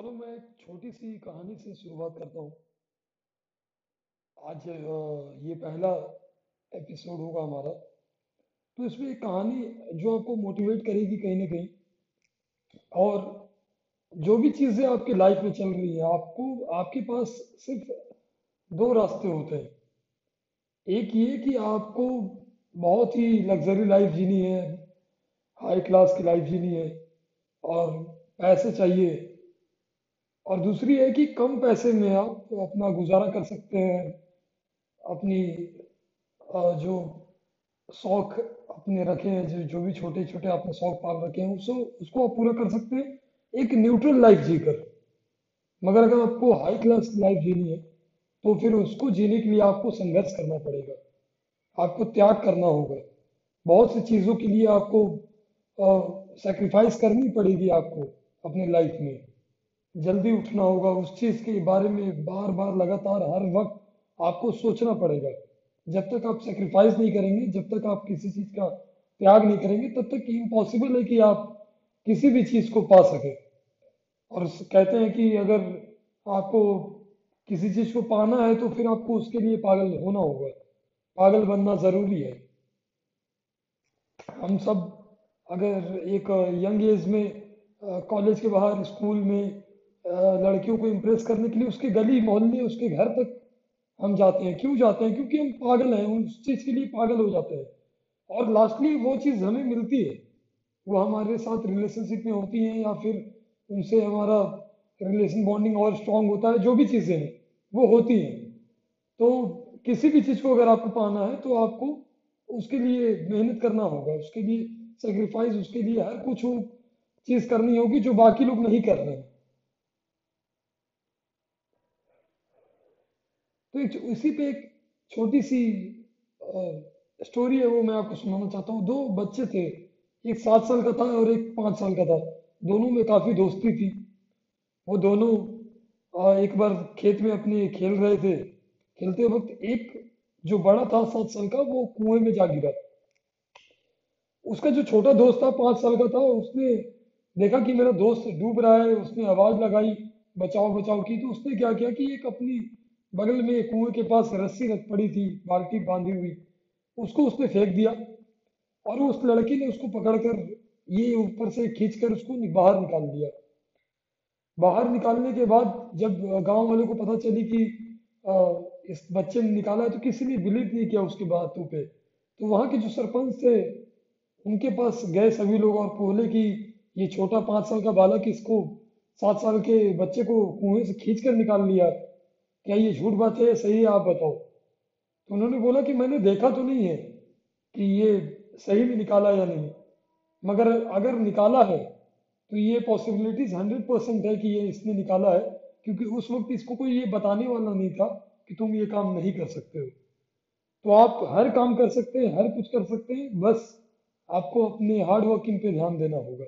एक छोटी सी कहानी से शुरुआत करता हूँ। आज ये पहला एपिसोड होगा हमारा। तो इसमें एक कहानी जो आपको मोटिवेट करेगी कहीं ना कहीं, और जो भी चीज़ें आपके लाइफ में चल रही है, आपको, आपके पास सिर्फ़ दो रास्ते होते हैं। एक ये कि आपको बहुत ही लग्जरी लाइफ जीनी है हाई क्लास की लाइफ जीनी है, और पैसे चाहिए और दूसरी है कि कम पैसे में आप तो अपना गुजारा कर सकते हैं, अपनी जो शौक अपने रखे हैं, जो जो भी छोटे छोटे आपने शौक पाल रखे हैं, उसको उसको आप पूरा कर सकते हैं। एक न्यूट्रल लाइफ जीकर। मगर अगर आपको हाई क्लास लाइफ जीनी है तो फिर उसको जीने के लिए आपको संघर्ष करना पड़ेगा। आपको त्याग करना होगा। बहुत सी चीज़ों के लिए आपको सेक्रीफाइस करनी पड़ेगी आपको अपने लाइफ में। जल्दी उठना होगा, उस चीज़ के बारे में बार बार लगातार, हर वक्त आपको सोचना पड़ेगा। जब तक आप सेक्रीफाइस नहीं करेंगे, जब तक आप किसी चीज़ का त्याग नहीं करेंगे, तब तक इम्पॉसिबल है कि आप किसी भी चीज़ को पा सके। और कहते हैं कि अगर आपको किसी चीज़ को पाना है तो फिर आपको उसके लिए पागल होना होगा। पागल बनना ज़रूरी है। हम सब अगर एक यंग एज में कॉलेज के बाहर, स्कूल में लड़कियों को इम्प्रेस करने के लिए उसके गली, मोहल्ले, उसके घर तक हम जाते हैं। क्यों जाते हैं? क्योंकि हम पागल हैं, उस चीज़ के लिए पागल हो जाते हैं। और लास्टली वो चीज़ हमें मिलती है। वो हमारे साथ रिलेशनशिप में होती हैं या फिर उनसे हमारा रिलेशन बॉन्डिंग और स्ट्रांग होता है, जो भी चीज़ें हैं, वो होती हैं। तो किसी भी चीज़ को अगर आपको पाना है तो आपको उसके लिए मेहनत करना होगा। उसके लिए सेक्रीफाइस उसके लिए हर कुछ चीज़ करनी होगी जो बाकी लोग नहीं कर रहे हैं। तो एक इसी पे एक छोटी सी स्टोरी है, वो मैं आपको सुनाना चाहता हूँ। दो बच्चे थे, एक सात साल का था और एक पाँच साल का था। दोनों में काफ़ी दोस्ती थी। वो दोनों एक बार खेत में अपने खेल रहे थे। खेलते वक्त एक जो बड़ा था सात साल का, वो कुएँ में जा गिरा। उसका जो छोटा दोस्त था, पाँच साल का था, उसने देखा कि मेरा दोस्त डूब रहा है, उसने आवाज़ लगाई, बचाओ बचाओ की तो उसने क्या किया कि एक अपनी बगल में कुएँ के पास रस्सी रख पड़ी थी, बाल्टी बांधी हुई। उसको उसने फेंक दिया और उस लड़की ने उसको पकड़कर ये ऊपर से खींचकर उसको बाहर निकाल दिया। बाहर निकालने के बाद जब गाँव वालों को पता चली कि इस बच्चे ने निकाला है तो किसी ने बिलीव नहीं किया उसकी बातों पे। तो वहाँ के जो सरपंच थे, उनके पास गए सभी लोग और बोले कि ये छोटा पाँच साल का बालक इसको सात साल के बच्चे को कुएँ से खींच कर निकाल लिया। क्या ये झूठ बात है? सही है, आप बताओ। तो उन्होंने बोला कि मैंने देखा तो नहीं है कि ये सही में निकाला या नहीं। मगर अगर निकाला है तो ये पॉसिबिलिटीज हंड्रेड परसेंट है कि ये इसने निकाला है, क्योंकि उस वक्त इसको कोई ये बताने वाला नहीं था कि तुम ये काम नहीं कर सकते हो। तो आप हर काम कर सकते हैं, हर कुछ कर सकते हैं, बस आपको अपने हार्ड वर्किंग पे ध्यान देना होगा।